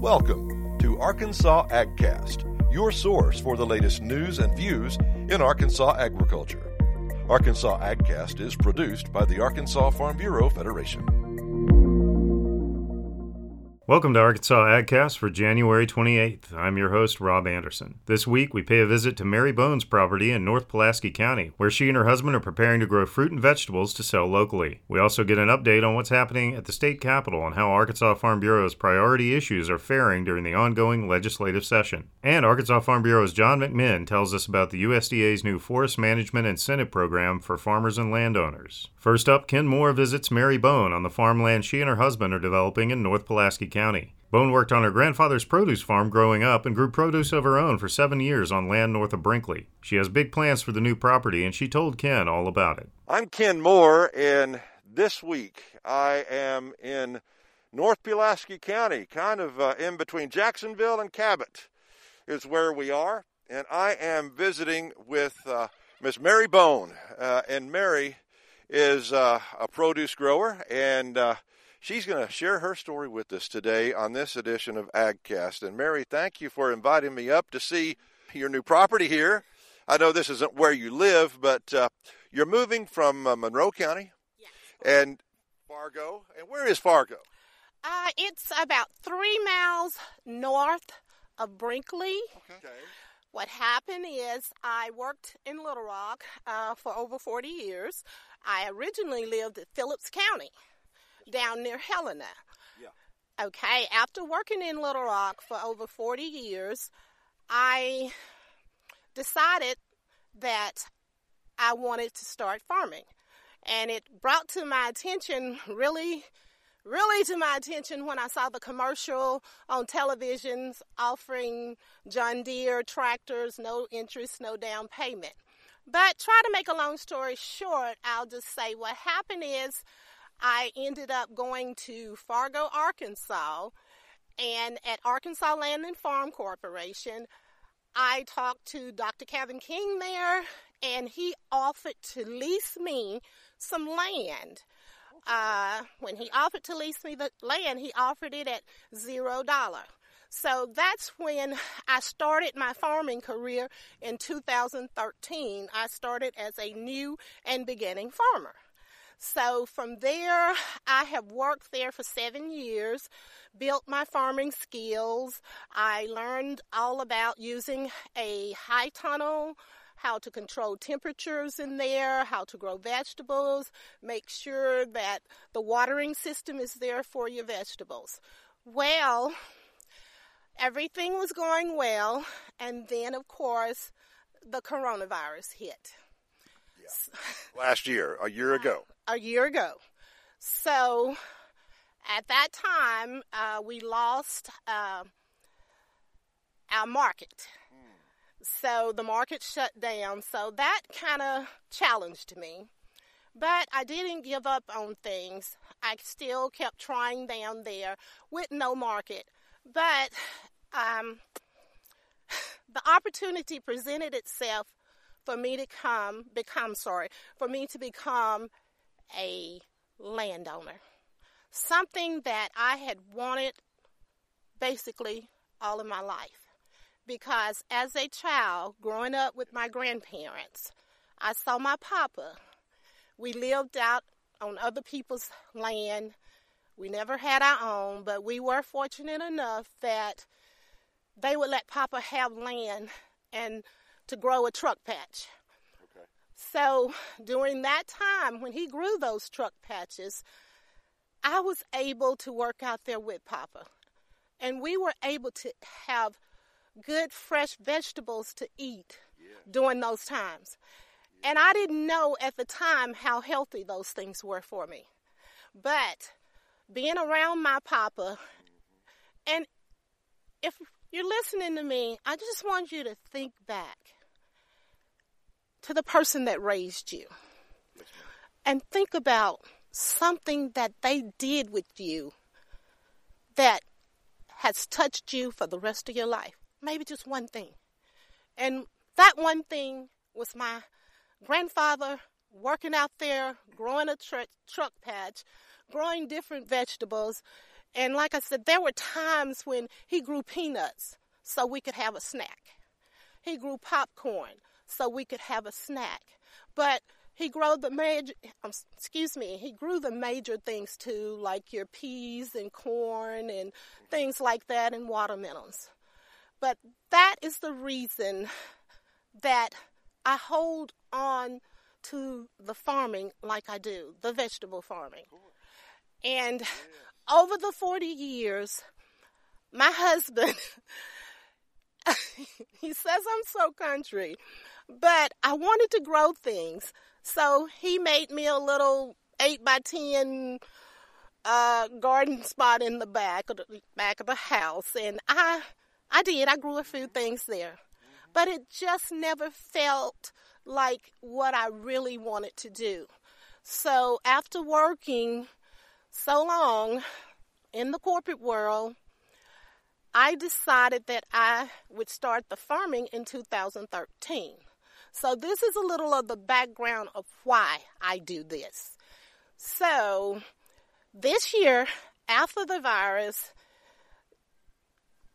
Welcome to Arkansas AgCast, your source for the latest news and views in Arkansas agriculture. Arkansas AgCast is produced by the Arkansas Farm Bureau Federation. Welcome to Arkansas AgCast for January 28th. I'm your host, Rob Anderson. This week, we pay a visit to Mary Bone's property in North Pulaski County, where she and her husband are preparing to grow fruit and vegetables to sell locally. We also get an update on what's happening at the state capitol and how Arkansas Farm Bureau's priority issues are faring during the ongoing legislative session. And Arkansas Farm Bureau's John McMinn tells us about the USDA's new Forest Management Incentive Program for farmers and landowners. First up, Ken Moore visits Mary Bone on the farmland she and her husband are developing in North Pulaski County. County. Bone worked on her grandfather's produce farm growing up and grew produce of her own for seven years on land north of Brinkley. She has big plans for the new property, and she told Ken all about it. I'm Ken Moore, and this week I am in North Pulaski County, kind of uh, in between Jacksonville and Cabot, is where we are. And I am visiting with uh, Miss Mary Bone. Uh, and Mary is uh, a produce grower, and uh, She's going to share her story with us today on this edition of AgCast. And Mary, thank you for inviting me up to see your new property here. I know this isn't where you live, but uh, you're moving from uh, Monroe County yes. and Fargo. And where is Fargo? Uh, it's about three miles north of Brinkley. Okay. What happened is I worked in Little Rock uh, for over 40 years. I originally lived in Phillips County down near Helena. Yeah. Okay, after working in Little Rock for over 40 years, I decided that I wanted to start farming. And it brought to my attention really really to my attention when I saw the commercial on televisions offering John Deere tractors, no interest, no down payment. But try to make a long story short, I'll just say what happened is I ended up going to Fargo, Arkansas, and at Arkansas Land and Farm Corporation, I talked to Dr. Calvin King there, and he offered to lease me some land. Uh, when he offered to lease me the land, he offered it at zero dollar. So that's when I started my farming career in 2013. I started as a new and beginning farmer. So from there, I have worked there for seven years, built my farming skills. I learned all about using a high tunnel, how to control temperatures in there, how to grow vegetables, make sure that the watering system is there for your vegetables. Well, everything was going well, and then, of course, the coronavirus hit. Yeah. Last year, a year ago a year ago. So at that time, uh, we lost uh, our market. So the market shut down. So that kind of challenged me. But I didn't give up on things. I still kept trying down there with no market. But um, the opportunity presented itself for me to come, become sorry, for me to become a landowner. Something that I had wanted basically all of my life. Because as a child, growing up with my grandparents, I saw my papa. We lived out on other people's land. We never had our own, but we were fortunate enough that they would let Papa have land and to grow a truck patch. So during that time, when he grew those truck patches, I was able to work out there with Papa. And we were able to have good, fresh vegetables to eat yeah. during those times. Yeah. And I didn't know at the time how healthy those things were for me. But being around my Papa, mm-hmm. and if you're listening to me, I just want you to think back to the person that raised you and think about something that they did with you that has touched you for the rest of your life. Maybe just one thing. And that one thing was my grandfather working out there, growing a tr- truck patch, growing different vegetables, And like I said, there were times when he grew peanuts so we could have a snack. He grew popcorn so we could have a snack. But he grew the major, um, excuse me, he grew the major things too, like your peas and corn and things like that and watermelons. But that is the reason that I hold on to the farming like I do, the vegetable farming. And over the 40 years, my husband, he says I'm so country, but I wanted to grow things. So he made me a little 8 by 10 uh, garden spot in the back of the back of the house, and I, I did. I grew a few things there, but it just never felt like what I really wanted to do. So after working so long in the corporate world, I decided that I would start the farming in 2013. So this is a little of the background of why I do this. So this year, after the virus,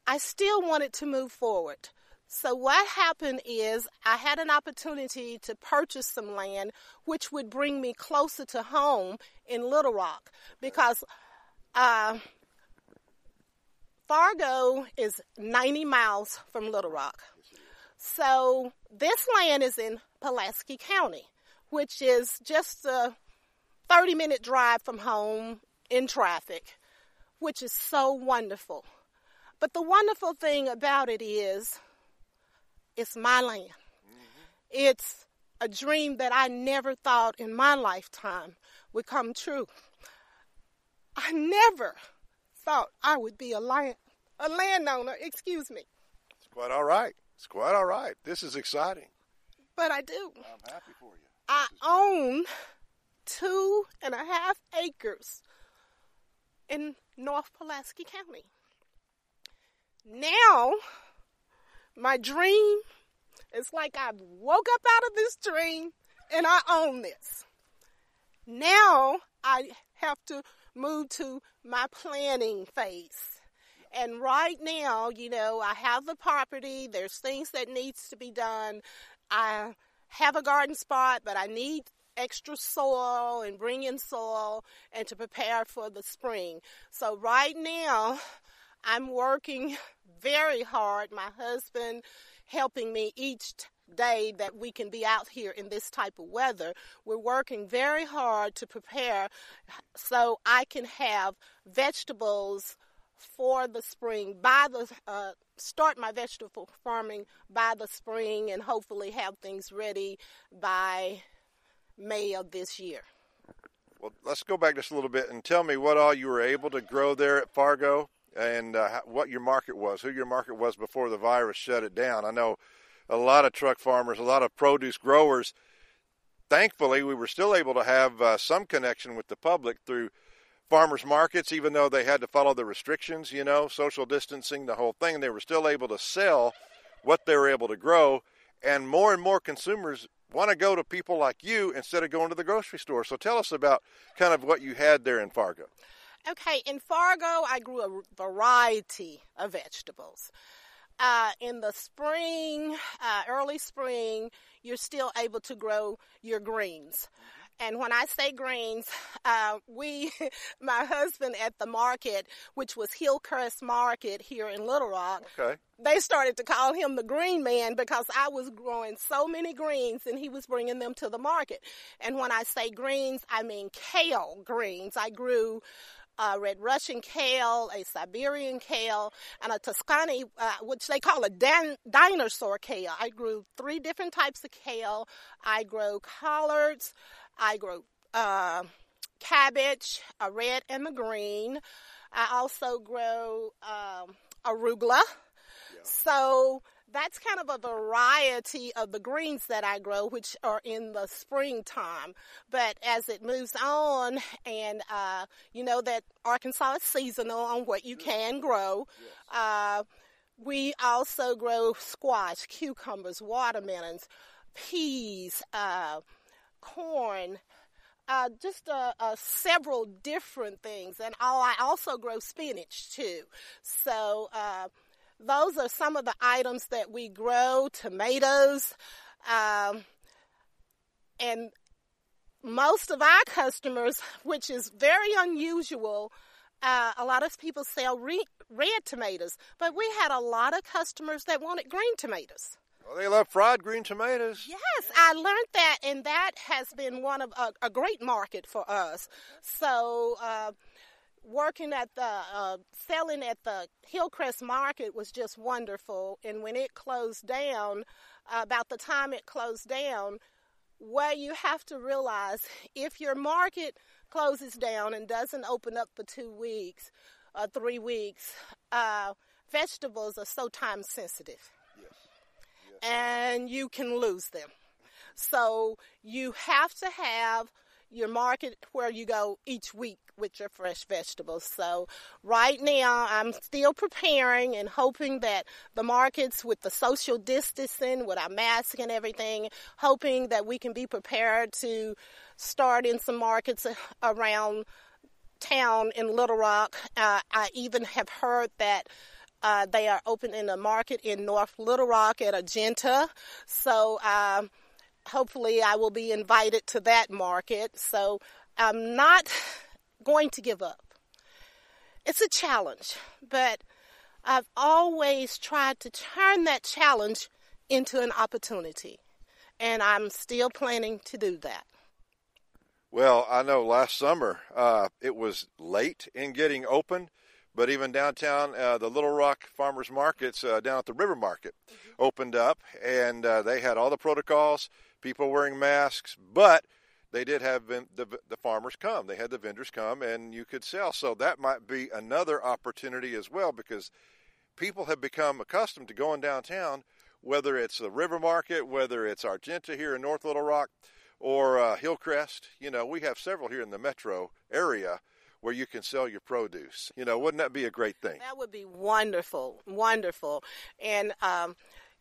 I still wanted to move forward. So what happened is I had an opportunity to purchase some land which would bring me closer to home in Little Rock because uh, Fargo is 90 miles from Little Rock. So this land is in Pulaski County, which is just a 30 minute drive from home in traffic, which is so wonderful. But the wonderful thing about it is it's my land. Mm-hmm. It's a dream that I never thought in my lifetime would come true. I never thought I would be a land a landowner, excuse me. It's quite all right. It's quite all right. This is exciting. But I do. I'm happy for you. I own two and a half acres in North Pulaski County. Now my dream is like I woke up out of this dream and I own this. Now I have to move to my planning phase. And right now, you know, I have the property. There's things that needs to be done. I have a garden spot, but I need extra soil and bring in soil and to prepare for the spring. So right now, I'm working very hard. My husband helping me each day that we can be out here in this type of weather. We're working very hard to prepare so I can have vegetables for the spring by the uh, start my vegetable farming by the spring and hopefully have things ready by May of this year. Well, let's go back just a little bit and tell me what all you were able to grow there at Fargo and uh, what your market was, who your market was before the virus shut it down. I know a lot of truck farmers, a lot of produce growers. Thankfully, we were still able to have uh, some connection with the public through farmers markets, even though they had to follow the restrictions, you know, social distancing, the whole thing. They were still able to sell what they were able to grow. And more and more consumers want to go to people like you instead of going to the grocery store. So tell us about kind of what you had there in Fargo. Okay, in Fargo, I grew a variety of vegetables. Uh, in the spring, uh, early spring, you're still able to grow your greens. And when I say greens, uh, we, my husband at the market, which was Hillcrest Market here in Little Rock, okay. they started to call him the green man because I was growing so many greens and he was bringing them to the market. And when I say greens, I mean kale greens. I grew a red Russian kale, a Siberian kale, and a Tuscany, uh, which they call a dan- dinosaur kale. I grew three different types of kale. I grow collards. I grow uh, cabbage, a red and a green. I also grow um, arugula. Yeah. So that's kind of a variety of the greens that I grow, which are in the springtime. But as it moves on, and uh, you know that Arkansas is seasonal on what you can grow. Yes. Uh, we also grow squash, cucumbers, watermelons, peas, uh, corn, uh, just uh, uh, several different things, and oh, I also grow spinach too. So uh, those are some of the items that we grow. Tomatoes, um, and most of our customers, which is very unusual. Uh, a lot of people sell re- red tomatoes, but we had a lot of customers that wanted green tomatoes. Well, they love fried green tomatoes. Yes, I learned that, and that has been one of a, a great market for us. So, uh, working at the uh, selling at the Hillcrest Market was just wonderful. And when it closed down, uh, about the time it closed down, what you have to realize if your market closes down and doesn't open up for two weeks or three weeks, uh, vegetables are so time sensitive and you can lose them. So you have to have your market where you go each week with your fresh vegetables. So right now I'm still preparing and hoping that the markets with the social distancing, with our mask and everything, hoping that we can be prepared to start in some markets around town in Little Rock. Uh, I even have heard that uh, they are opening a market in North Little Rock at Argenta. So um, hopefully I will be invited to that market. So I'm not going to give up. It's a challenge, but I've always tried to turn that challenge into an opportunity. And I'm still planning to do that. Well, I know last summer uh, it was late in getting open but even downtown, uh, the Little Rock Farmers Markets uh, down at the River Market mm-hmm. opened up, and uh, they had all the protocols, people wearing masks, but they did have the, the farmers come. They had the vendors come, and you could sell. So that might be another opportunity as well because people have become accustomed to going downtown, whether it's the River Market, whether it's Argenta here in North Little Rock, or uh, Hillcrest. You know, we have several here in the metro area where you can sell your produce. You know, wouldn't that be a great thing? That would be wonderful, wonderful. And um,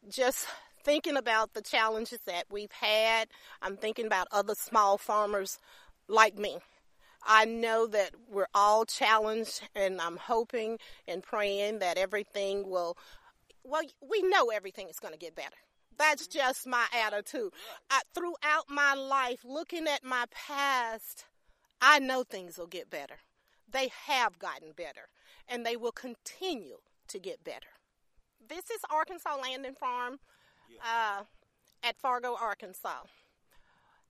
just thinking about the challenges that we've had, I'm thinking about other small farmers like me. I know that we're all challenged, and I'm hoping and praying that everything will. Well, we know everything is going to get better. That's just my attitude. I, throughout my life, looking at my past, I know things will get better. They have gotten better and they will continue to get better. This is Arkansas Land and Farm uh, at Fargo, Arkansas.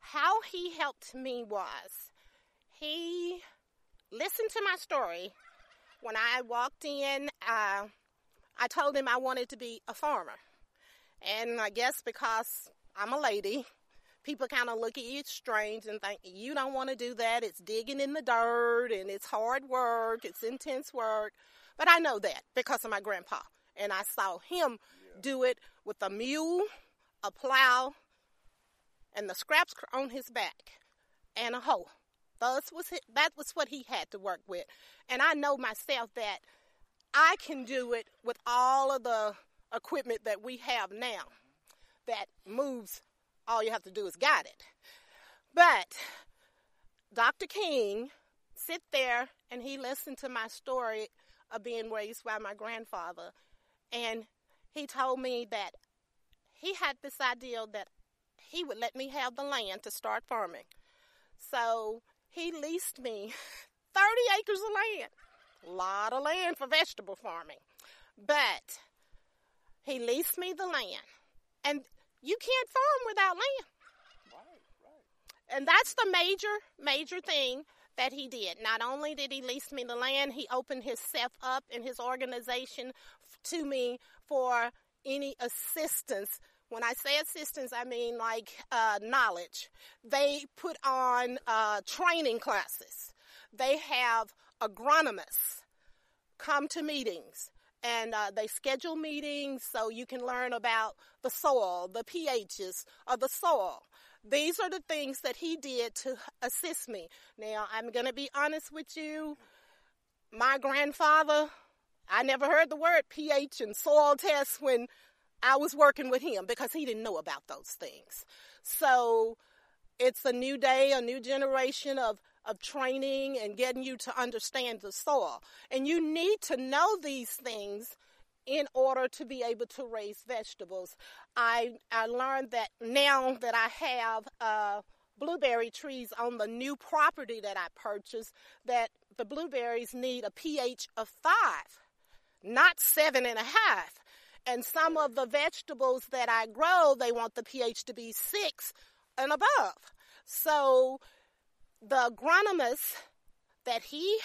How he helped me was he listened to my story. When I walked in, uh, I told him I wanted to be a farmer. And I guess because I'm a lady, people kind of look at you strange and think you don't want to do that. It's digging in the dirt and it's hard work, it's intense work. But I know that because of my grandpa. And I saw him yeah. do it with a mule, a plow, and the scraps on his back, and a hoe. That was, that was what he had to work with. And I know myself that I can do it with all of the equipment that we have now that moves all you have to do is guide it. But Dr. King sit there and he listened to my story of being raised by my grandfather and he told me that he had this idea that he would let me have the land to start farming. So he leased me 30 acres of land. A lot of land for vegetable farming. But he leased me the land. And you can't farm without land. Right, right. And that's the major, major thing that he did. Not only did he lease me the land, he opened himself up and his organization to me for any assistance. When I say assistance, I mean like uh, knowledge. They put on uh, training classes. They have agronomists come to meetings and uh, they schedule meetings so you can learn about the soil, the pHs of the soil. These are the things that he did to assist me. Now, I'm going to be honest with you. My grandfather, I never heard the word pH and soil tests when I was working with him because he didn't know about those things. So it's a new day, a new generation of of training and getting you to understand the soil. And you need to know these things in order to be able to raise vegetables. I I learned that now that I have uh, blueberry trees on the new property that I purchased, that the blueberries need a pH of five, not seven and a half. And some of the vegetables that I grow, they want the pH to be six and above. So the agronomist that he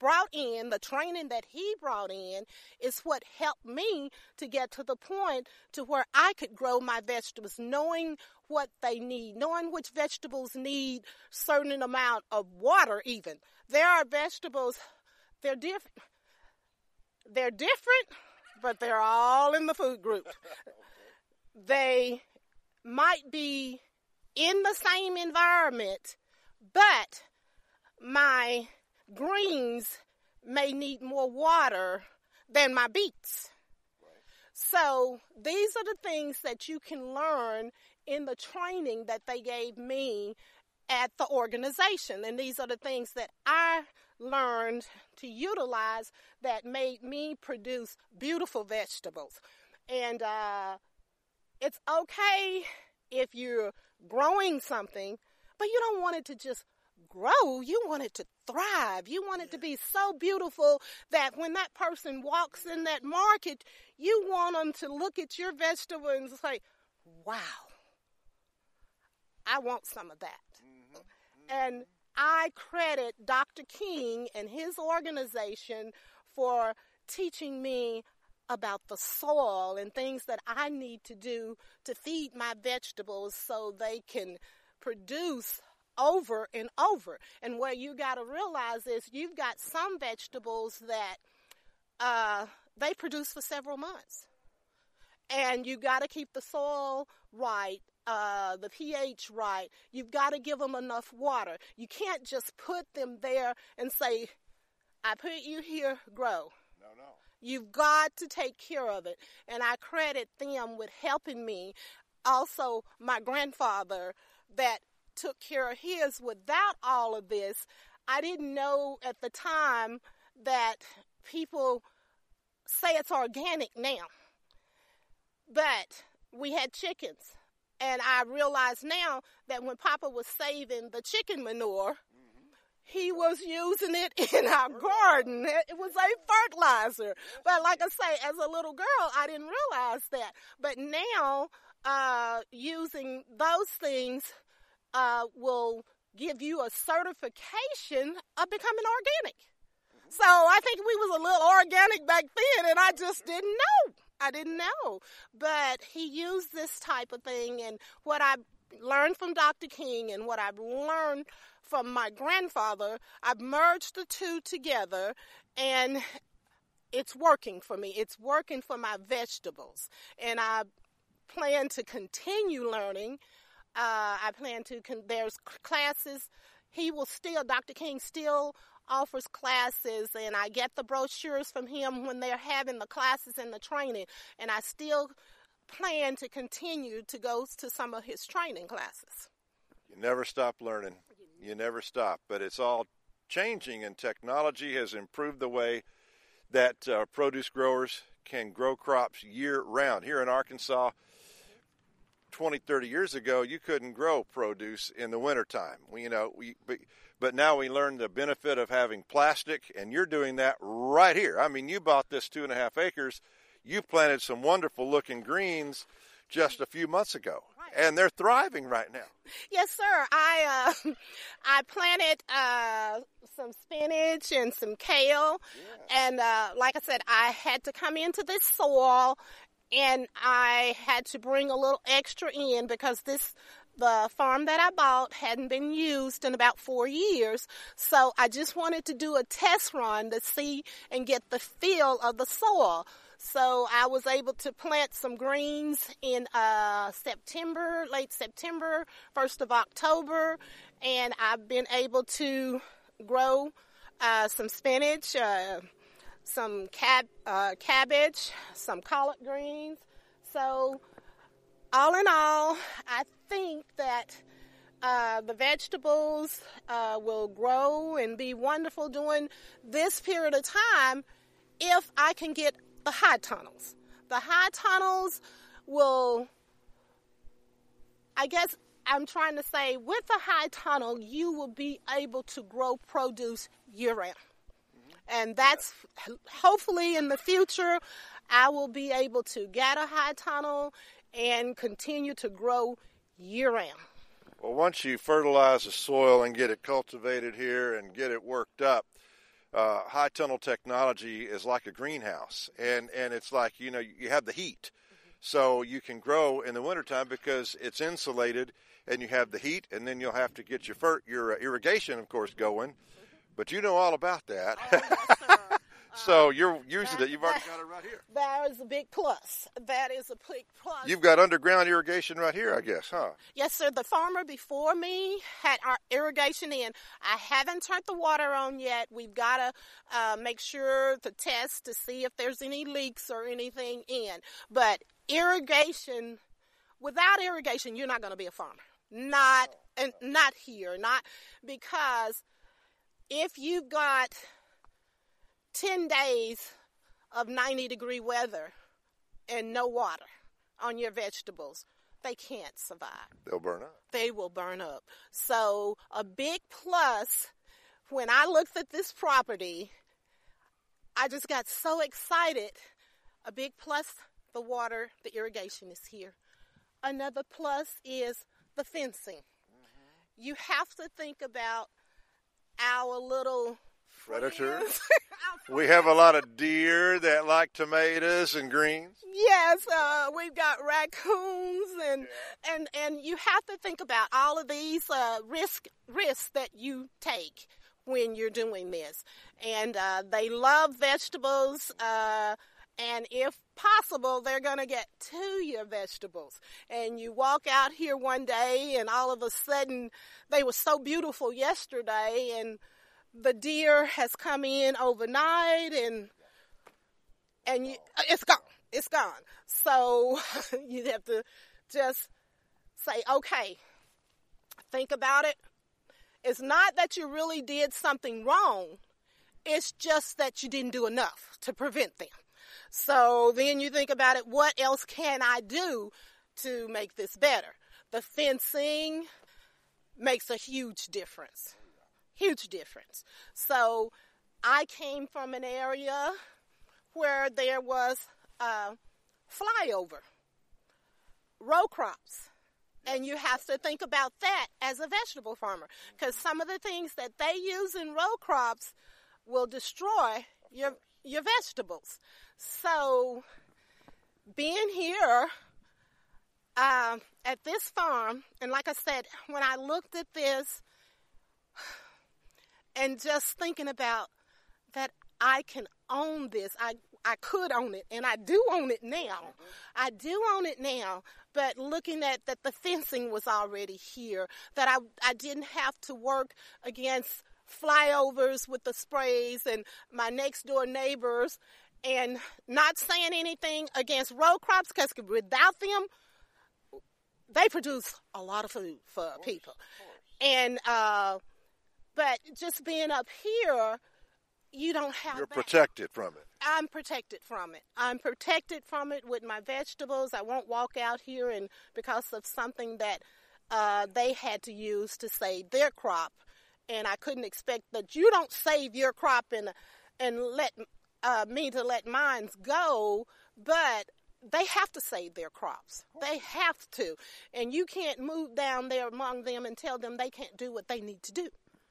brought in, the training that he brought in, is what helped me to get to the point to where I could grow my vegetables, knowing what they need, knowing which vegetables need certain amount of water. Even there are vegetables, they're different. They're different, but they're all in the food group. They might be in the same environment, but my greens may need more water than my beets. So these are the things that you can learn in the training that they gave me at the organization. And these are the things that I learned to utilize that made me produce beautiful vegetables. And uh, it's okay if you're growing something, but you don't want it to just grow. You want it to thrive. You want it to be so beautiful that when that person walks in that market, you want them to look at your vegetable and say, wow, I want some of that. Mm-hmm. Mm-hmm. And I credit Dr. King and his organization for teaching me about the soil and things that I need to do to feed my vegetables so they can produce over and over. And what you got to realize is you've got some vegetables that uh, they produce for several months. And you got to keep the soil right, uh, the pH right. You've got to give them enough water. You can't just put them there and say, I put you here, grow. No, no. You've got to take care of it. And I credit them with helping me. Also, my grandfather that took care of his without all of this. I didn't know at the time that people say it's organic now. But we had chickens. And I realize now that when Papa was saving the chicken manure, he was using it in our garden. It was a fertilizer. But like I say, as a little girl, I didn't realize that. But now, uh, using those things uh, will give you a certification of becoming organic. So I think we was a little organic back then, and I just didn't know. I didn't know. But he used this type of thing, and what I learned from Dr. King and what I've learned from my grandfather, I've merged the two together, and it's working for me. It's working for my vegetables, and I plan to continue learning uh, I plan to, con- there's classes. He will still, Dr. King still offers classes, and I get the brochures from him when they're having the classes and the training. And I still plan to continue to go to some of his training classes. You never stop learning. You never stop. But it's all changing, and technology has improved the way that uh, produce growers can grow crops year round. Here in Arkansas, 20, 30 years ago, you couldn't grow produce in the wintertime. We, you know, we, but, but now we learn the benefit of having plastic, and you're doing that right here. I mean, you bought this two and a half acres. You planted some wonderful looking greens just a few months ago, and they're thriving right now. Yes, sir. I uh, I planted uh, some spinach and some kale, yeah. and uh, like I said, I had to come into this soil and I had to bring a little extra in because this the farm that I bought hadn't been used in about four years. So I just wanted to do a test run to see and get the feel of the soil. So I was able to plant some greens in uh, September, late September, 1st of October, and I've been able to grow uh, some spinach, uh, some cab, uh, cabbage, some collard greens. So, all in all, I think that uh, the vegetables uh, will grow and be wonderful during this period of time if I can get the high tunnels. The high tunnels will, I guess I'm trying to say, with the high tunnel, you will be able to grow produce year round. And that's hopefully in the future, I will be able to get a high tunnel and continue to grow year round. Well, once you fertilize the soil and get it cultivated here and get it worked up, uh, high tunnel technology is like a greenhouse, and and it's like you know you have the heat, so you can grow in the wintertime because it's insulated and you have the heat, and then you'll have to get your fer- your irrigation, of course, going. But you know all about that. Oh, yes, so you're using it. You've already got it right here. That is a big plus. That is a big plus. You've got underground irrigation right here, I guess, huh? Yes, sir. The farmer before me had our irrigation in. I haven't turned the water on yet. We've got to uh, make sure to test to see if there's any leaks or anything in. But irrigation, without irrigation, you're not going to be a farmer. Not and not here. Not because if you've got 10 days of 90 degree weather and no water on your vegetables, they can't survive. They'll burn up. They will burn up. So, a big plus when I looked at this property, I just got so excited. A big plus the water, the irrigation is here. Another plus is the fencing. Mm-hmm. You have to think about our little predator. friends. We have a lot of deer that like tomatoes and greens. Yes, uh, we've got raccoons, and and and you have to think about all of these uh, risk risks that you take when you're doing this. And uh, they love vegetables, uh, and if possible, they're going to get to your vegetables. And you walk out here one day, and all of a sudden, they were so beautiful yesterday, and the deer has come in overnight and and you, it's gone. It's gone. So you have to just say, okay, think about it. It's not that you really did something wrong. It's just that you didn't do enough to prevent them. So then you think about it, what else can I do to make this better? The fencing makes a huge difference. Huge difference. So I came from an area where there was a flyover, row crops. And you have to think about that as a vegetable farmer because some of the things that they use in row crops will destroy your your vegetables. So being here um, at this farm, and like I said, when I looked at this and just thinking about that I can own this. I I could own it and I do own it now. I do own it now, but looking at that the fencing was already here, that I I didn't have to work against flyovers with the sprays and my next door neighbors and not saying anything against row crops because without them they produce a lot of food for people. And uh but just being up here, you don't have. You're that. protected from it. I'm protected from it. I'm protected from it with my vegetables. I won't walk out here and because of something that uh, they had to use to save their crop, and I couldn't expect that you don't save your crop and and let uh, me to let mine go, but they have to save their crops. They have to, and you can't move down there among them and tell them they can't do what they need to do.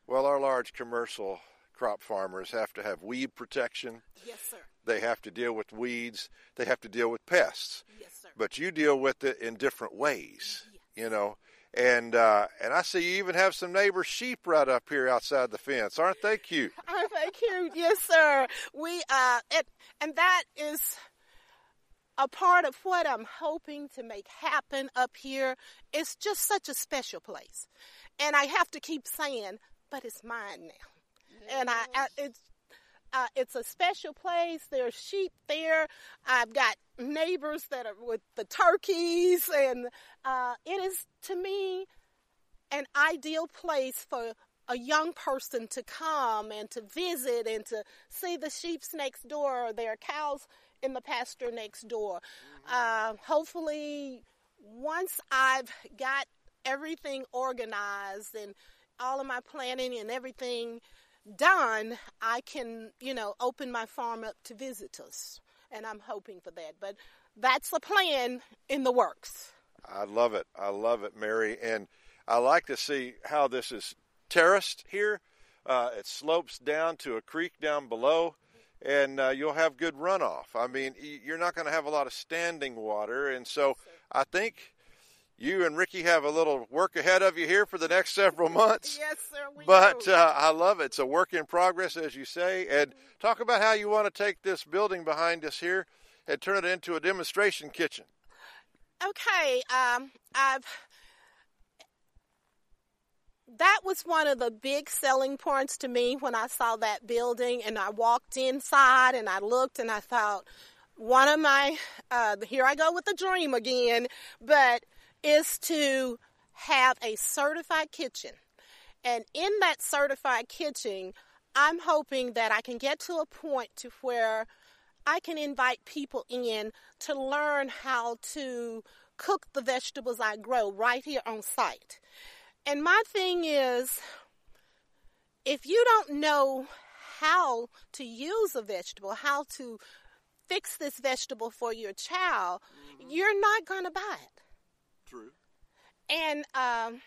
Well, our large commercial crop farmers have to have weed protection. Yes, sir. They have to deal with weeds. They have to deal with pests. Yes, sir. But you deal with it in different ways, Yes. you know. And uh, and I see you even have some neighbor sheep right up here outside the fence. Aren't they cute? Aren't they cute? Yes, sir. We uh, it, and that is a part of what I'm hoping to make happen up here. It's just such a special place, and I have to keep saying, but it's mine now, and I, I it's. Uh, it's a special place. There's sheep there. I've got neighbors that are with the turkeys, and uh, it is to me an ideal place for a young person to come and to visit and to see the sheep's next door or their cows in the pasture next door. Uh, hopefully, once I've got everything organized and all of my planning and everything done, I can, you know, open my farm up to visitors. And I'm hoping for that. But that's the plan in the works. I love it. I love it, Mary. And I like to see how this is terraced here. Uh, it slopes down to a creek down below, and uh, you'll have good runoff. I mean, you're not going to have a lot of standing water. And so I think you and Ricky have a little work ahead of you here for the next several months. Yes, sir. but uh, I love it. It's a work in progress, as you say. And talk about how you want to take this building behind us here and turn it into a demonstration kitchen. Okay, um, I've that was one of the big selling points to me when I saw that building and I walked inside and I looked and I thought, one of my, uh, here I go with the dream again, but is to have a certified kitchen. And in that certified kitchen, I'm hoping that I can get to a point to where I can invite people in to learn how to cook the vegetables I grow right here on site. And my thing is, if you don't know how to use a vegetable, how to fix this vegetable for your child, mm-hmm. you're not going to buy it. True. And um,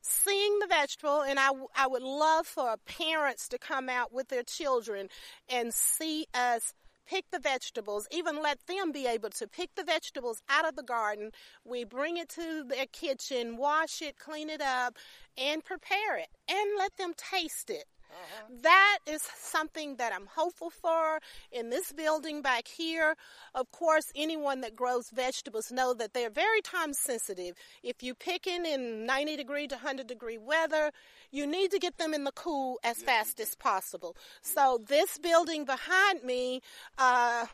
seeing the vegetable, and I, I would love for parents to come out with their children and see us pick the vegetables, even let them be able to pick the vegetables out of the garden. We bring it to their kitchen, wash it, clean it up, and prepare it, and let them taste it. Uh-huh. That is something that I'm hopeful for in this building back here. Of course, anyone that grows vegetables know that they're very time sensitive. If you're picking in 90 degree to 100 degree weather, you need to get them in the cool as fast as possible. So this building behind me, uh,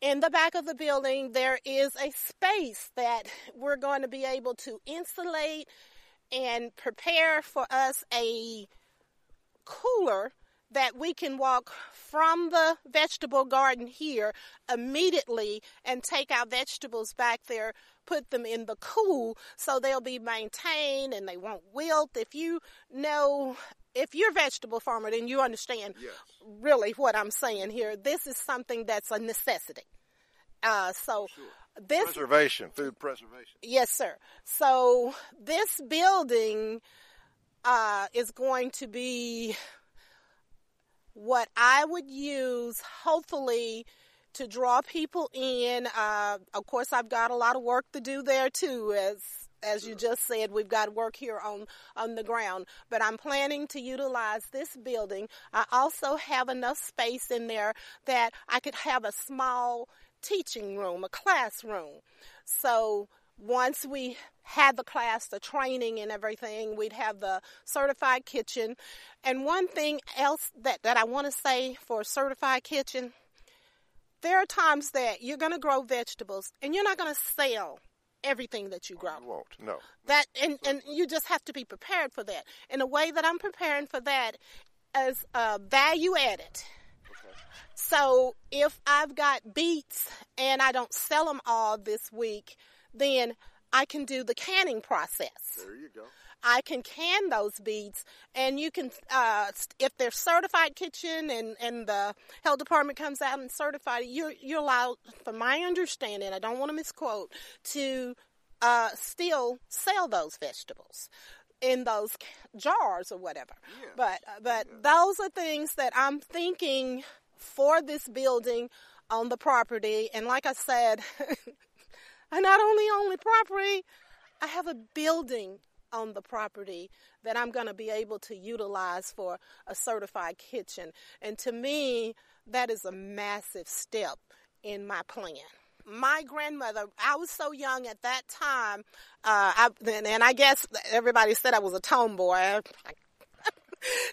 in the back of the building, there is a space that we're going to be able to insulate and prepare for us a cooler that we can walk from the vegetable garden here immediately and take our vegetables back there, put them in the cool so they'll be maintained and they won't wilt. If you know, if you're a vegetable farmer, then you understand yes. really what I'm saying here. This is something that's a necessity. Uh, so sure. this preservation, food preservation. Yes, sir. So this building uh, is going to be what I would use, hopefully, to draw people in. Uh, of course, I've got a lot of work to do there too, as as you just said, we've got work here on, on the ground, but I'm planning to utilize this building. I also have enough space in there that I could have a small teaching room, a classroom. So once we had the class, the training and everything, we'd have the certified kitchen. And one thing else that, that I want to say for certified kitchen, there are times that you're going to grow vegetables and you're not going to sell everything that you grow. You won't, no. That and, and you just have to be prepared for that. And the way that I'm preparing for that is uh, value added. So if I've got beets and I don't sell them all this week, then I can do the canning process. There you go. I can can those beads, and you can, uh, if they're certified kitchen and, and the health department comes out and certified, you're, you're allowed, from my understanding, I don't want to misquote, to uh, still sell those vegetables in those jars or whatever. Yeah. But uh, but yeah. those are things that I'm thinking for this building on the property. And like I said, I not only own the property, I have a building on the property that I'm going to be able to utilize for a certified kitchen. And to me, that is a massive step in my plan. My grandmother, I was so young at that time, uh, I, and I guess everybody said I was a tomboy.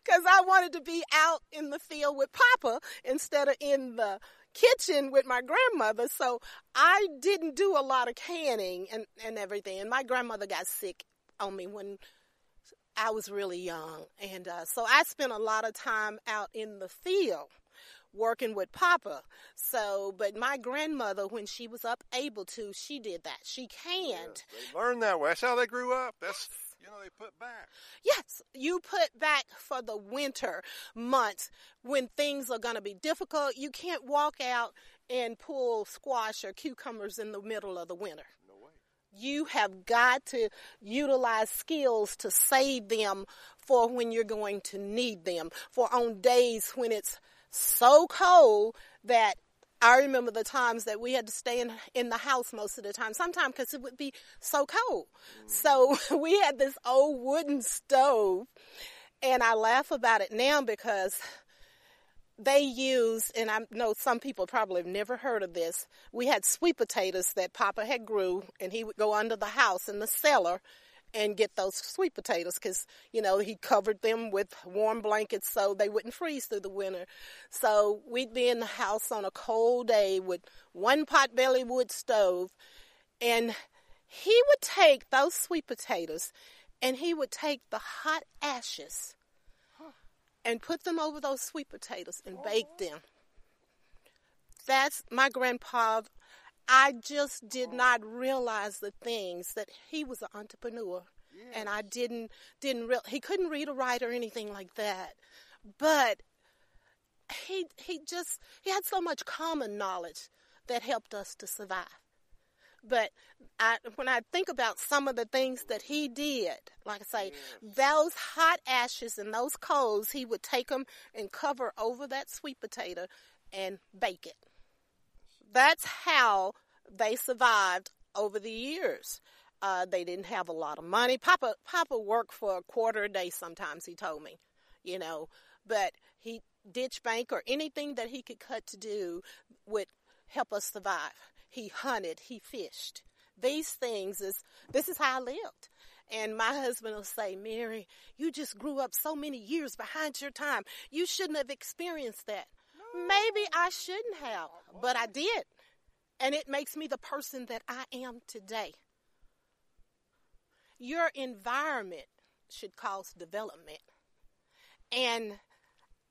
Because I wanted to be out in the field with Papa instead of in the kitchen with my grandmother, so I didn't do a lot of canning and, and everything. And my grandmother got sick on me when I was really young. And uh, so I spent a lot of time out in the field working with Papa. So, but my grandmother, when she was up able to, she did that. She canned. They learned that way. That's how they grew up. That's you know they put back. Yes, you put back for the winter months when things are going to be difficult. You can't walk out and pull squash or cucumbers in the middle of the winter. No way. You have got to utilize skills to save them for when you're going to need them. For on days when it's so cold that I remember the times that we had to stay in, in the house most of the time, sometimes because it would be so cold. So we had this old wooden stove, and I laugh about it now because they used, and I know some people probably have never heard of this. We had sweet potatoes that Papa had grew, and he would go under the house in the cellar and get those sweet potatoes because you know he covered them with warm blankets so they wouldn't freeze through the winter. So we'd be in the house on a cold day with one potbelly wood stove and he would take those sweet potatoes and he would take the hot ashes and put them over those sweet potatoes and bake them. That's my grandpa I just did not realize the things that he was an entrepreneur, yes. and I didn't didn't real he couldn't read or write or anything like that, but he he just he had so much common knowledge that helped us to survive. But I, when I think about some of the things that he did, like I say, yes. those hot ashes and those coals, he would take them and cover over that sweet potato and bake it that's how they survived over the years. Uh, they didn't have a lot of money. Papa Papa worked for a quarter a day sometimes. He told me, you know, but he ditch bank or anything that he could cut to do would help us survive. He hunted, he fished. These things is this is how I lived. And my husband will say, Mary, you just grew up so many years behind your time. You shouldn't have experienced that. Maybe I shouldn't have, but I did. And it makes me the person that I am today. Your environment should cause development. And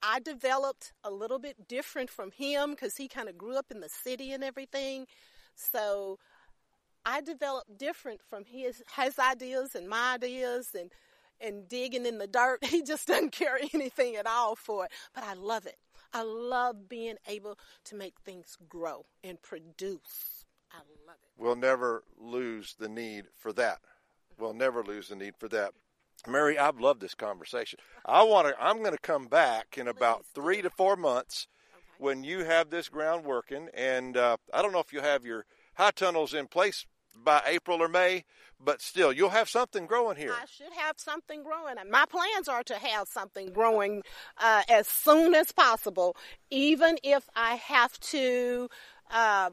I developed a little bit different from him because he kind of grew up in the city and everything. So I developed different from his his ideas and my ideas and and digging in the dirt. He just doesn't care anything at all for it. But I love it. I love being able to make things grow and produce. I love it. We'll never lose the need for that. We'll never lose the need for that. Mary, I've loved this conversation. I want to. I'm going to come back in about three to four months okay. when you have this ground working, and uh, I don't know if you have your high tunnels in place by April or May, but still, you'll have something growing here. I should have something growing. My plans are to have something growing uh, as soon as possible, even if I have to. Uh,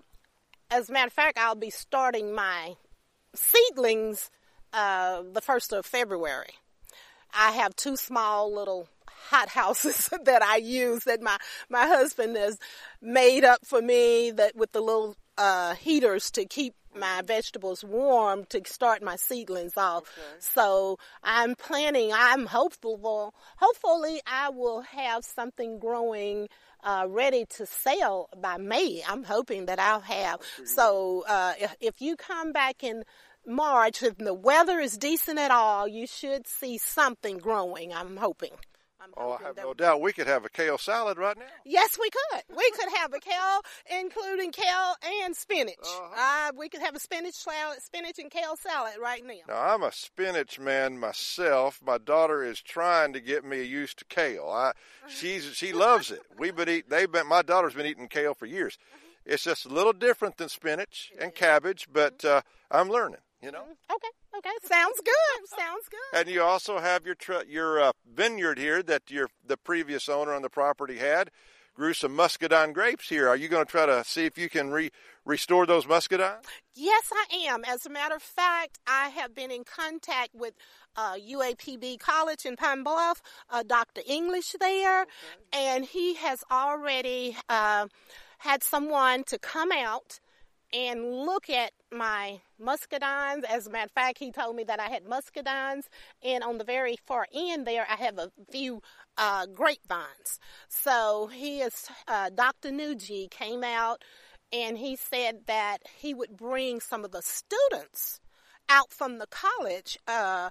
as a matter of fact, I'll be starting my seedlings uh, the first of February. I have two small little hot houses that I use that my my husband has made up for me that with the little uh, heaters to keep my vegetables warm to start my seedlings off. Okay. So I'm planning, I'm hopeful, hopefully I will have something growing uh, ready to sell by May. I'm hoping that I'll have. So uh, if, if you come back in March, if the weather is decent at all, you should see something growing. I'm hoping. I'm oh, I have no doubt we could have a kale salad right now. Yes, we could. We could have a kale, including kale and spinach. Uh-huh. Uh, we could have a spinach salad, spinach and kale salad right now. Now, I'm a spinach man myself. My daughter is trying to get me used to kale. I, she's she loves it. We've been eating. They've been. My daughter's been eating kale for years. Uh-huh. It's just a little different than spinach and cabbage, but uh, I'm learning. You know. Mm-hmm. Okay. Okay, sounds good. Sounds good. And you also have your tr- your uh, vineyard here that your the previous owner on the property had. Grew some muscadine grapes here. Are you going to try to see if you can re- restore those muscadines? Yes, I am. As a matter of fact, I have been in contact with uh, UAPB College in Pine Bluff, uh, Dr. English there, okay. and he has already uh, had someone to come out and look at my muscadines. As a matter of fact, he told me that I had muscadines, and on the very far end there, I have a few uh, grapevines. So he is, uh, Dr. Nuji came out and he said that he would bring some of the students out from the college uh,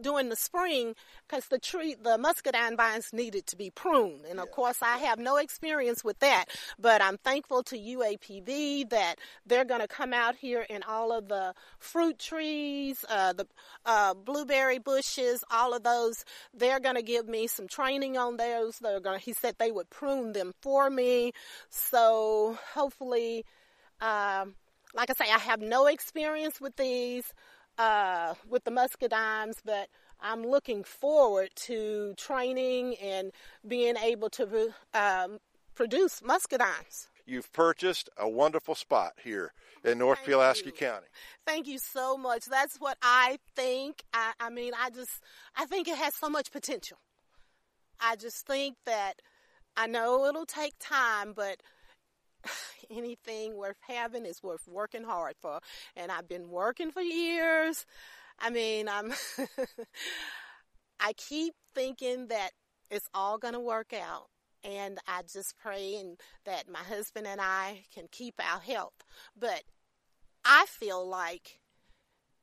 during the spring because the tree, the muscadine vines needed to be pruned. And of course, I have no experience with that, but I'm thankful to UAPB that they're going to come out here and all of the fruit trees, uh, the uh, blueberry bushes, all of those. They're going to give me some training on those. They're going. He said they would prune them for me, so hopefully. Um, like I say, I have no experience with these, uh, with the muscadines, but I'm looking forward to training and being able to um, produce muscadines. You've purchased a wonderful spot here in North Thank Pulaski you. County. Thank you so much. That's what I think. I, I mean, I just, I think it has so much potential. I just think that I know it'll take time, but anything worth having is worth working hard for. And I've been working for years. I mean, I'm I keep thinking that it's all going to work out. And I just pray and that my husband and I can keep our health. But I feel like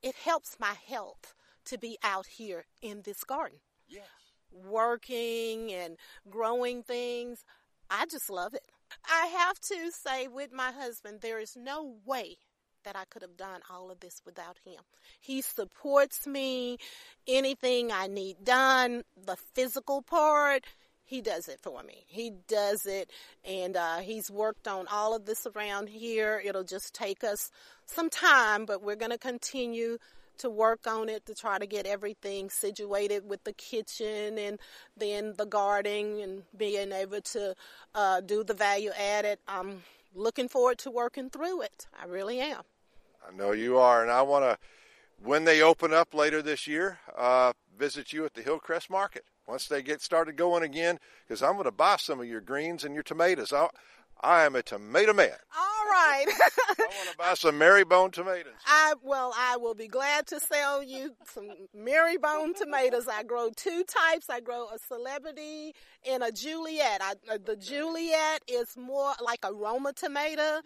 it helps my health to be out here in this garden, Yes. working and growing things. I just love it. I have to say, with my husband, there is no way that I could have done all of this without him. He supports me, anything I need done, the physical part, he does it for me. He does it, and uh, he's worked on all of this around here. It'll just take us some time, but we're going to continue to work on it to try to get everything situated with the kitchen and then the gardening and being able to uh, do the value added. I'm looking forward to working through it. I really am. I know you are, and I want to, when they open up later this year, uh, visit you at the Hillcrest Market once they get started going again, because I'm going to buy some of your greens and your tomatoes. I, I am a tomato man. All right. I want to buy some Marybone tomatoes. I well, I will be glad to sell you some Marybone tomatoes. I grow two types. I grow a celebrity and a Juliet. I, uh, the Juliet is more like a Roma tomato,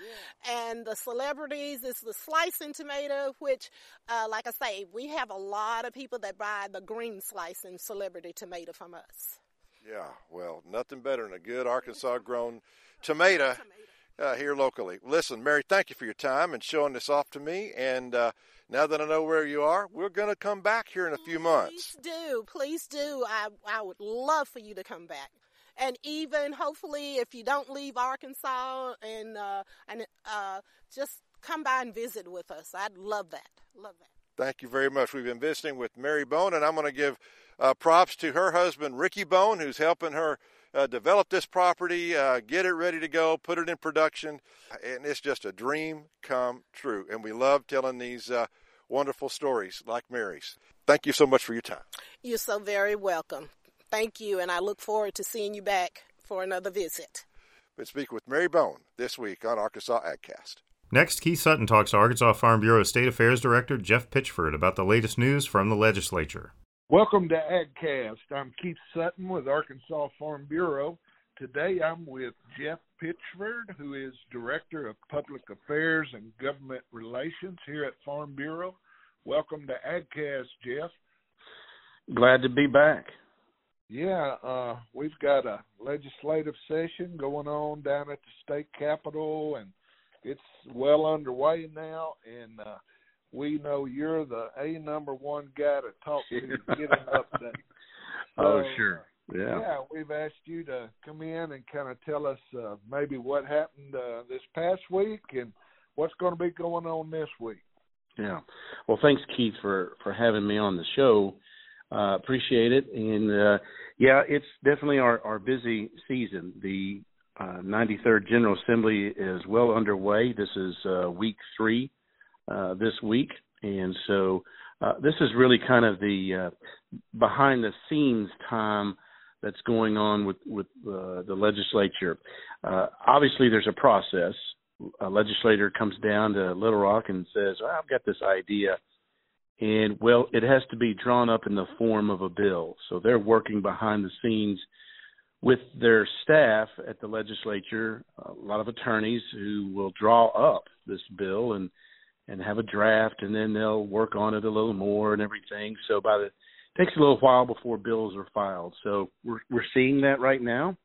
and the celebrities is the slicing tomato. Which, uh, like I say, we have a lot of people that buy the green slicing celebrity tomato from us. Yeah, well, nothing better than a good Arkansas grown tomato uh, here locally. Listen, Mary, thank you for your time and showing this off to me. And uh, now that I know where you are, we're going to come back here in a few months. Please do, please do. I I would love for you to come back, and even hopefully if you don't leave Arkansas and uh, and uh, just come by and visit with us. I'd love that. Love that. Thank you very much. We've been visiting with Mary Bone, and I'm going to give uh, props to her husband, Ricky Bone, who's helping her uh, develop this property, uh, get it ready to go, put it in production. And it's just a dream come true. And we love telling these uh, wonderful stories like Mary's. Thank you so much for your time. You're so very welcome. Thank you, and I look forward to seeing you back for another visit. Been speaking with Mary Bone this week on Arkansas AgCast. Next, Keith Sutton talks to Arkansas Farm Bureau State Affairs Director Jeff Pitchford about the latest news from the legislature. Welcome to AgCast. I'm Keith Sutton with Arkansas Farm Bureau. Today I'm with Jeff Pitchford, who is Director of Public Affairs and Government Relations here at Farm Bureau. Welcome to AgCast, Jeff. Glad to be back. Yeah, uh, we've got a legislative session going on down at the state capitol, and it's well underway now. And uh, we know you're the a number one guy to talk to to get an update. oh, sure. Yeah. Yeah, we've asked you to come in and kind of tell us uh, maybe what happened uh, this past week and what's going to be going on this week. Yeah. Well, thanks, Keith, for for having me on the show. Uh, appreciate it. And uh, yeah, it's definitely our our busy season. The uh, 93rd General Assembly is well underway. This is uh, week three uh, this week, and so uh, this is really kind of the uh, behind the scenes time that's going on with with uh, the legislature. Obviously, there's a process a legislator comes down to Little Rock and says, "I've got this idea," and well, it has to be drawn up in the form of a bill. So they're working behind the scenes with their staff at the legislature, a lot of attorneys who will draw up this bill and and have a draft, and then they'll work on it a little more and everything. So by the it takes a little while before bills are filed. So we're we're seeing that right now.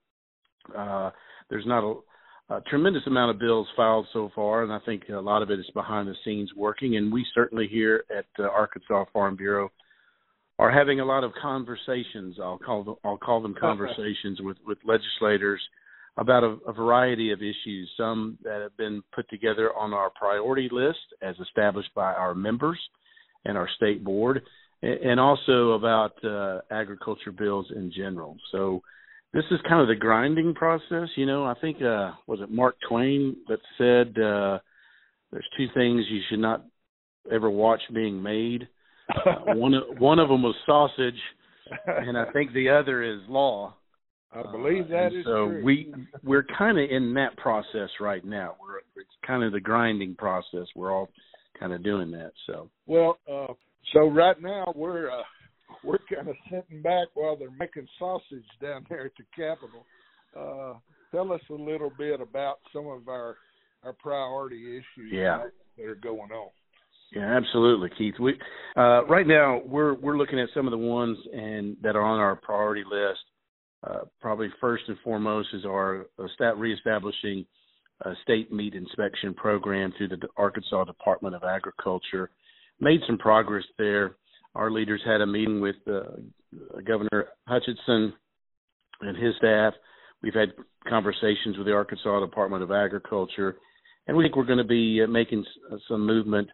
Uh, there's not a, a tremendous amount of bills filed so far, and I think a lot of it is behind the scenes working. And we certainly here at uh, Arkansas Farm Bureau are having a lot of conversations. I'll call them I'll call them conversations with with legislators about a, a, variety of issues. Some that have been put together on our priority list as established by our members and our state board, and also about uh, agriculture bills in general. So this is kind of the grinding process. You know, I think uh, was it Mark Twain that said uh, there's two things you should not ever watch being made. Uh, one one of them was sausage, and I think the other is law. I believe that uh, is so true. we we're kind of in that process right now. We're it's kind of the grinding process. We're all kind of doing that. So well, uh, so right now we're uh, we're kind of sitting back while they're making sausage down there at the Capitol. Uh, tell us a little bit about some of our our priority issues yeah. that, that are going on. Yeah, absolutely, Keith. We uh, right now we're we're looking at some of the ones and that are on our priority list. Uh, probably first and foremost is our uh, stat reestablishing a state meat inspection program through the Arkansas Department of Agriculture. Made some progress there. Our leaders had a meeting with uh, Governor Hutchinson and his staff. We've had conversations with the Arkansas Department of Agriculture, and we think we're going to be uh, making some movement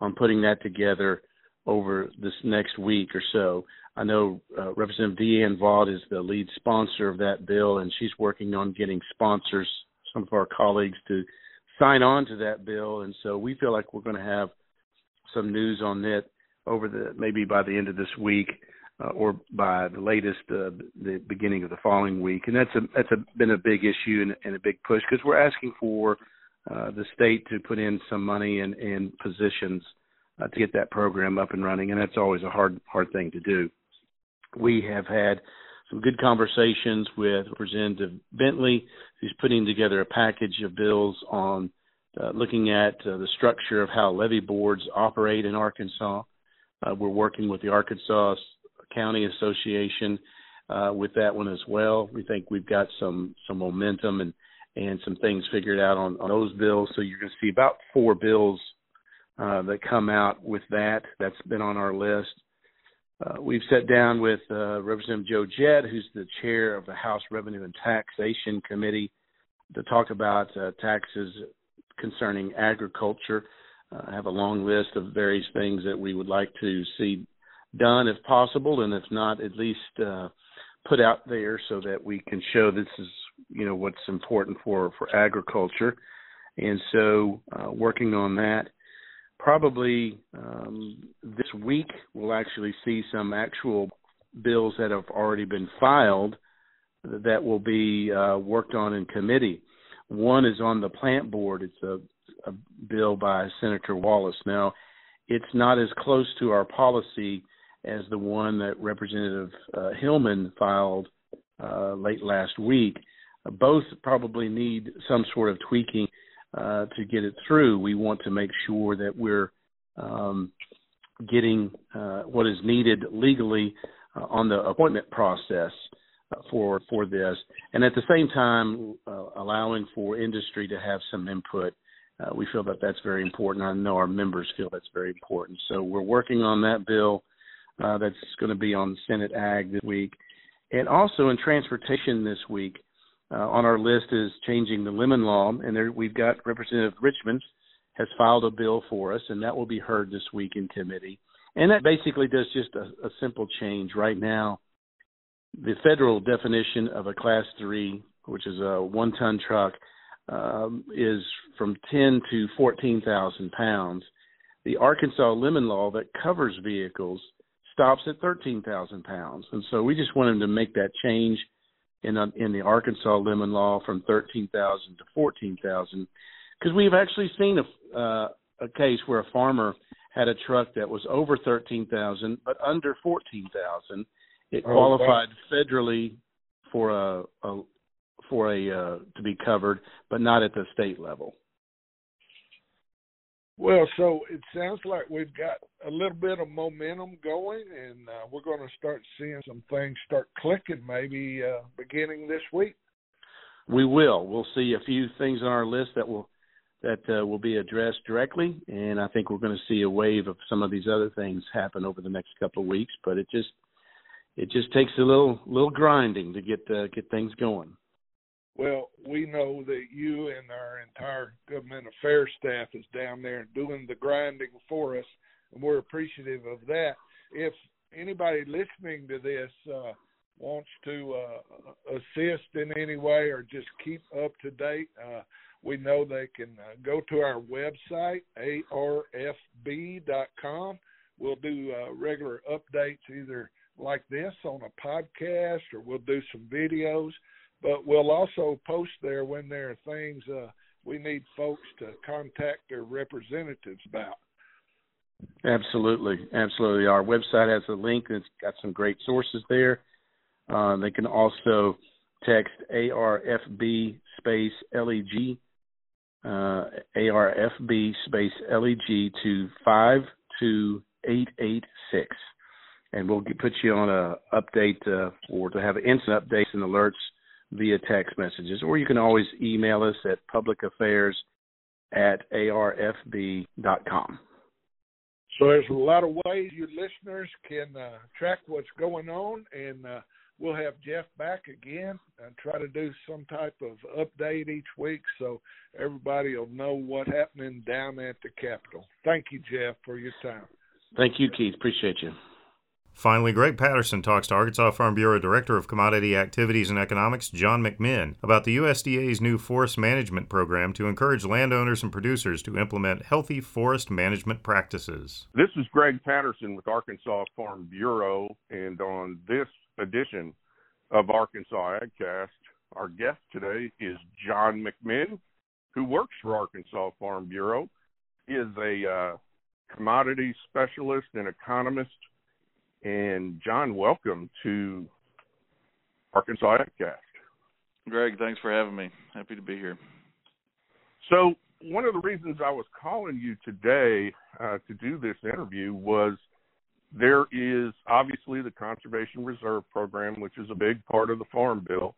on putting that together over this next week or so. I know uh, Representative DeAnn Vaught is the lead sponsor of that bill, and she's working on getting sponsors, some of our colleagues, to sign on to that bill. And so we feel like we're going to have some news on it over the maybe by the end of this week. Uh, or by the latest, uh, the beginning of the following week, and that's a that's a, been a big issue and, and a big push because we're asking for uh, the state to put in some money and, and positions uh, to get that program up and running, and that's always a hard hard thing to do. We have had some good conversations with Representative Bentley, who's putting together a package of bills on uh, looking at uh, the structure of how levee boards operate in Arkansas. Uh, we're working with the Arkansas County Association uh, with that one as well. We think we've got some some momentum and and some things figured out on, on those bills. So you're going to see about four bills uh, that come out with that. That's been on our list. Uh, we've sat down with uh, Representative Joe Jett, who's the chair of the House Revenue and Taxation Committee, to talk about uh, taxes concerning agriculture. Uh, I have a long list of various things that we would like to see done if possible, and if not, at least uh, put out there so that we can show this is you know what's important for for agriculture. And so, uh, working on that probably um, this week we'll actually see some actual bills that have already been filed that will be uh, worked on in committee. One is on the plant board. It's a, a bill by Senator Wallace. Now, it's not as close to our policy as the one that Representative uh, Hillman filed uh, late last week. both probably need some sort of tweaking uh, to get it through, we want to make sure that we're um, getting uh, what is needed legally uh, on the appointment process uh, for for this, and at the same time uh, allowing for industry to have some input. We feel that that's very important. I know our members feel that's very important. So we're working on that bill that's going to be on Senate Ag this week, and also in transportation this week uh, on our list is changing the lemon law, and there we've got Representative Richmond has filed a bill for us, and that will be heard this week in committee. And that basically does just a, a simple change. Right now, the federal definition of a Class Three, which is a one-ton truck, um, is from 10 to 14,000 pounds. The Arkansas lemon law that covers vehicles stops at 13,000 pounds, and so we just wanted to make that change in in the Arkansas lemon law from 13,000 to 14,000 because we've actually seen a uh, a case where a farmer had a truck that was over thirteen thousand but under fourteen thousand. It Oh, qualified federally for a, a for a uh, to be covered, but not at the state level. Well, so it sounds like we've got a little bit of momentum going, and uh, we're going to start seeing some things start clicking maybe uh, beginning this week. We will. We'll see a few things on our list that will that uh, will be addressed directly, and I think we're going to see a wave of some of these other things happen over the next couple of weeks. But it just it just takes a little little grinding to get uh, get things going. Well, we know that you and our entire government affairs staff is down there doing the grinding for us, and we're appreciative of that. If anybody listening to this uh, wants to uh, assist in any way or just keep up to date, uh, we know they can uh, go to our website, arfb.com. We'll do uh, regular updates either like this on a podcast or we'll do some videos but we'll also post there when there are things uh, we need folks to contact their representatives about. Absolutely, absolutely. Our website has a link it's got some great sources there. Uh, they can also text ARFB space LEG, uh, ARFB space LEG to five two eight eight six, and we'll get, put you on a update uh, or to have instant updates and alerts via text messages, or you can always email us at publicaffairs at arfb.com. So there's a lot of ways you listeners can uh, track what's going on, and uh, we'll have Jeff back again and try to do some type of update each week so everybody will know what's happening down at the Capitol. Thank you, Jeff, for your time. Thank you, Keith. Appreciate you. Finally, Greg Patterson talks to Arkansas Farm Bureau Director of Commodity Activities and Economics, John McMinn, about the USDA's new forest management program to encourage landowners and producers to implement healthy forest management practices. This is Greg Patterson with Arkansas Farm Bureau, and on this edition of Arkansas AgCast, our guest today is John McMinn, who works for Arkansas Farm Bureau. He is a uh, commodity specialist and economist and John, welcome to Arkansas AgCast. Greg, thanks for having me. Happy to be here. So, one of the reasons I was calling you today uh, to do this interview was there is obviously the Conservation Reserve Program, which is a big part of the Farm Bill.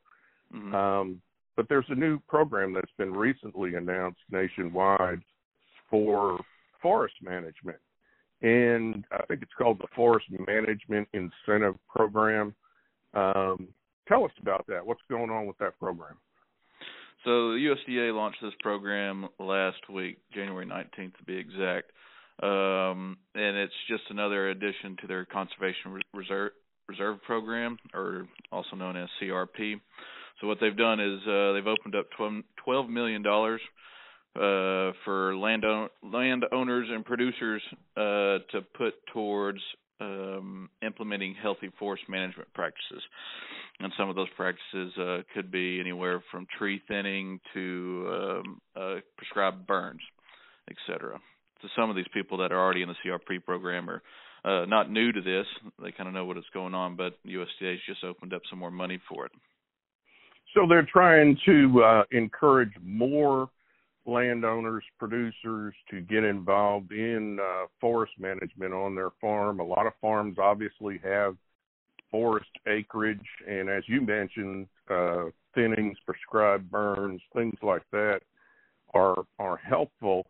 Mhm. Um, but there's a new program that's been recently announced nationwide for forest management and I think it's called the Forest Management Incentive Program. Um, tell us about that. What's going on with that program? So the USDA launched this program last week, January 19th to be exact, um, and it's just another addition to their Conservation Reserve Reserve Program, or also known as CRP. So what they've done is uh, they've opened up 12, $12 million uh, for land landowners and producers uh, to put towards um, implementing healthy forest management practices. And some of those practices uh, could be anywhere from tree thinning to um, uh, prescribed burns, et cetera. So some of these people that are already in the CRP program are uh, not new to this. They kind of know what is going on, but USDA's just opened up some more money for it. So they're trying to uh, encourage more landowners, producers to get involved in uh, forest management on their farm. A lot of farms obviously have forest acreage, and as you mentioned, uh, thinnings, prescribed burns, things like that are are helpful.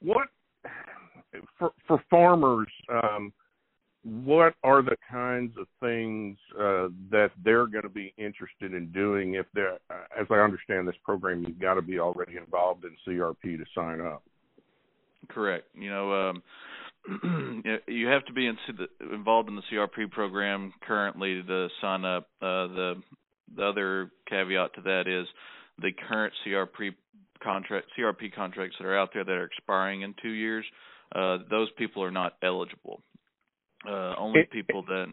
What for for farmers? Um, what are the kinds of things uh, that they're going to be interested in doing if they're, uh, as I understand this program, you've got to be already involved in CRP to sign up. Correct. You know, um, you have to be in, involved in the CRP program currently to sign up. Uh, the the other caveat to that is the current CRP contract CRP contracts that are out there that are expiring in two years. Uh, those people are not eligible. Uh, only It- people that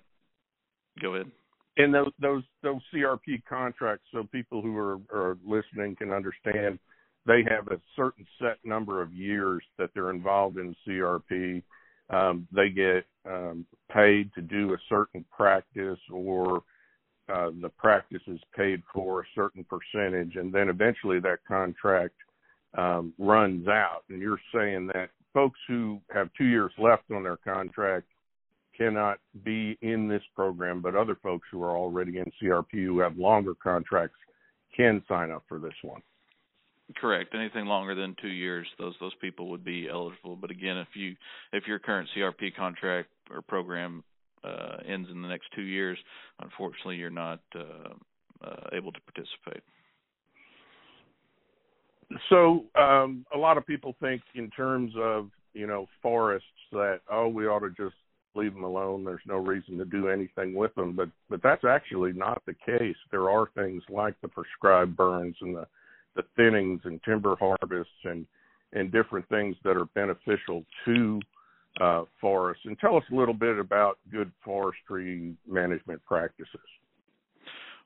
go ahead. And those those those CRP contracts, so people who are, are listening can understand. they have a certain set number of years that they're involved in CRP. Um, they get um, paid to do a certain practice, or uh, the practice is paid for a certain percentage, and then eventually that contract um, runs out. And you're saying that folks who have two years left on their contract cannot be in this program, but other folks who are already in CRP who have longer contracts can sign up for this one. Correct. Anything longer than two years, those those people would be eligible. But again, if you if your current CRP contract or program uh, ends in the next two years, unfortunately, you're not uh, uh, able to participate. So um, a lot of people think in terms of you know forests that oh we ought to just leave them alone. There's no reason to do anything with them, but but that's actually not the case. There are things like the prescribed burns and the the thinnings and timber harvests and and different things that are beneficial to uh, forests. And tell us a little bit about good forestry management practices.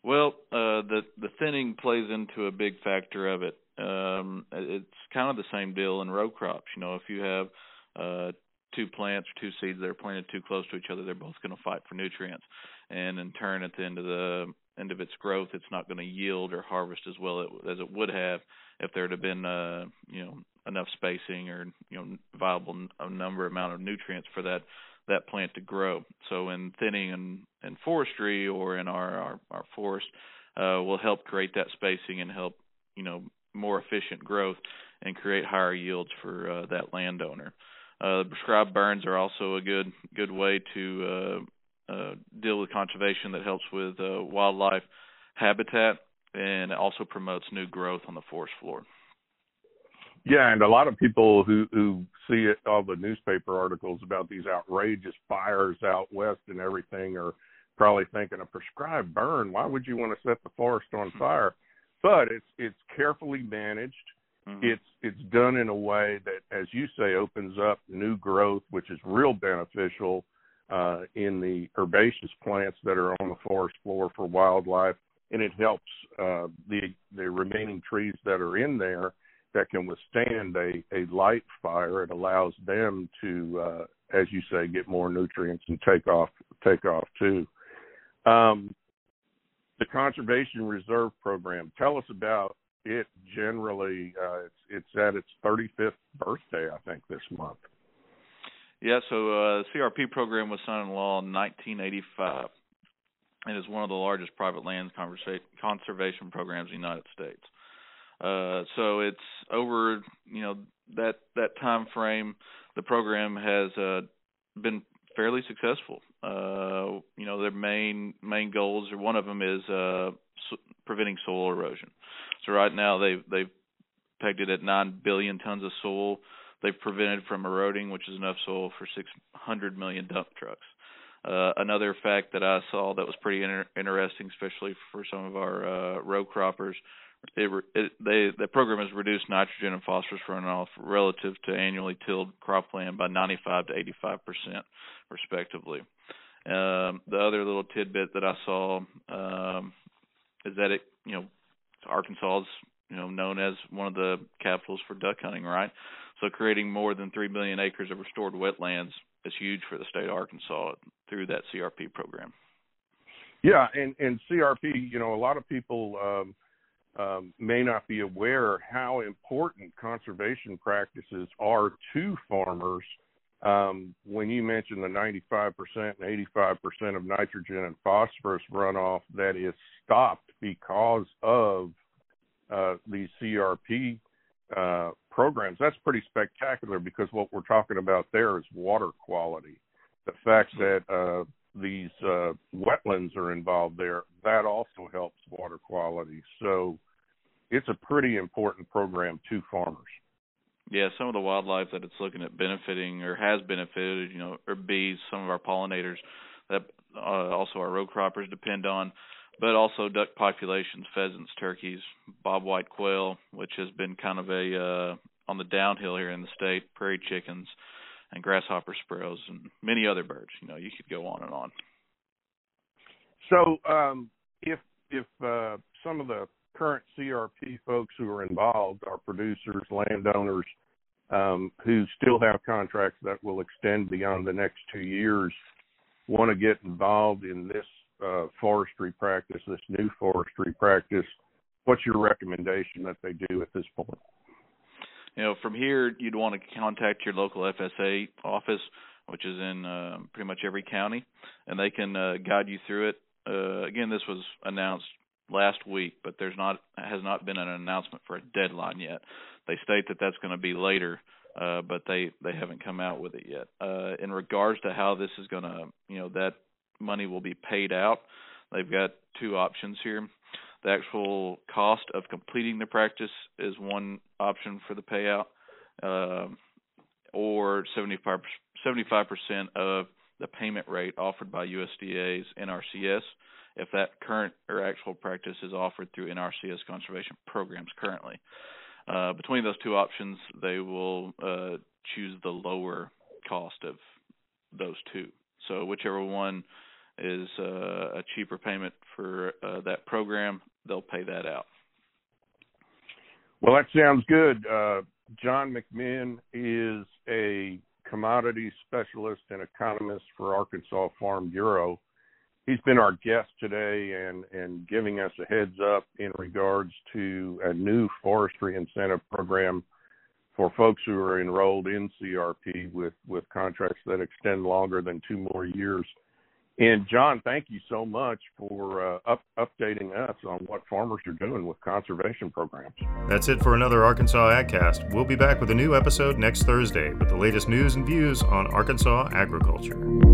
Well, uh, the the thinning plays into a big factor of it. Um, it's kind of the same deal in row crops. You know, if you have uh, two plants or two seeds that are planted too close to each other, they're both going to fight for nutrients, and in turn, at the end of the end of its growth, it's not going to yield or harvest as well as it would have if there had been uh, you know enough spacing or you know viable number amount of nutrients for that that plant to grow. So in thinning and, and forestry or in our our, our forest, uh, will help create that spacing and help you know more efficient growth and create higher yields for uh, that landowner. Uh, prescribed burns are also a good good way to uh, uh, deal with conservation that helps with uh, wildlife habitat and it also promotes new growth on the forest floor. Yeah, and a lot of people who who see it, all the newspaper articles about these outrageous fires out west and everything are probably thinking a prescribed burn. Why would you want to set the forest on hmm. fire? But it's it's carefully managed. Mm-hmm. It's it's done in a way that, as you say, opens up new growth, which is real beneficial uh, in the herbaceous plants that are on the forest floor for wildlife, and it helps uh, the the remaining trees that are in there that can withstand a a light fire. It allows them to, uh, as you say, get more nutrients and take off take off too. Um, the conservation reserve program. Tell us about it generally uh, it's it's at its 35th birthday, I think, this month. Yeah, so uh, the CRP program was signed into law in 1985, and is one of the largest private land conservation programs in the United States. Uh, so it's over, you know, that that time frame. The program has uh, been fairly successful. Uh, you know, their main main goals, or one of them is uh, preventing soil erosion. So right now they've they've pegged it at nine billion tons of soil. They've prevented from eroding, which is enough soil for 600 million dump trucks. Uh, another fact that I saw that was pretty inter- interesting, especially for some of our uh, row croppers, it, it, they, the program has reduced nitrogen and phosphorus runoff relative to annually tilled cropland by 95 to 85 percent, respectively. Um, the other little tidbit that I saw um, is that it, you know, Arkansas is you know known as one of the capitals for duck hunting, right? So creating more than three million acres of restored wetlands is huge for the state of Arkansas through that CRP program. Yeah, and and CRP, you know, a lot of people um, um, may not be aware how important conservation practices are to farmers. Um, when you mention the 95% and 85% of nitrogen and phosphorus runoff that is stopped because of uh, these CRP uh, programs, that's pretty spectacular because what we're talking about there is water quality. The fact that uh, these uh, wetlands are involved there, that also helps water quality. So it's a pretty important program to farmers. Yeah, some of the wildlife that it's looking at benefiting or has benefited, you know, are bees, some of our pollinators that uh, also our row croppers depend on but also duck populations, pheasants, turkeys, bobwhite quail, which has been kind of a uh, on the downhill here in the state, prairie chickens, and grasshopper sparrows, and many other birds. You know, you could go on and on. So, um, if if uh, some of the current CRP folks who are involved, our producers, landowners, um, who still have contracts that will extend beyond the next two years, want to get involved in this uh, forestry practice, this new forestry practice, what's your recommendation that they do at this point? You know, from here, you'd want to contact your local FSA office, which is in uh, pretty much every county, and they can uh, guide you through it. Uh, again, this was announced last week, but there's not has not been an announcement for a deadline yet. They state that that's going to be later, uh, but they they haven't come out with it yet. Uh, in regards to how this is going to, you know, that money will be paid out, they've got two options here. The actual cost of completing the practice is one option for the payout, uh, or 75 percent of the payment rate offered by USDA's NRCS if that current or actual practice is offered through NRCS conservation programs currently. Uh, between those two options, they will uh, choose the lower cost of those two. So whichever one is uh, a cheaper payment for uh, that program, they'll pay that out. Well, that sounds good. Uh, John McMinn is a commodity specialist and economist for Arkansas Farm Bureau he's been our guest today and and giving us a heads up in regards to a new forestry incentive program for folks who are enrolled in CRP with with contracts that extend longer than two more years. And John, thank you so much for uh, up, updating us on what farmers are doing with conservation programs. That's it for another Arkansas AgCast. We'll be back with a new episode next Thursday with the latest news and views on Arkansas agriculture.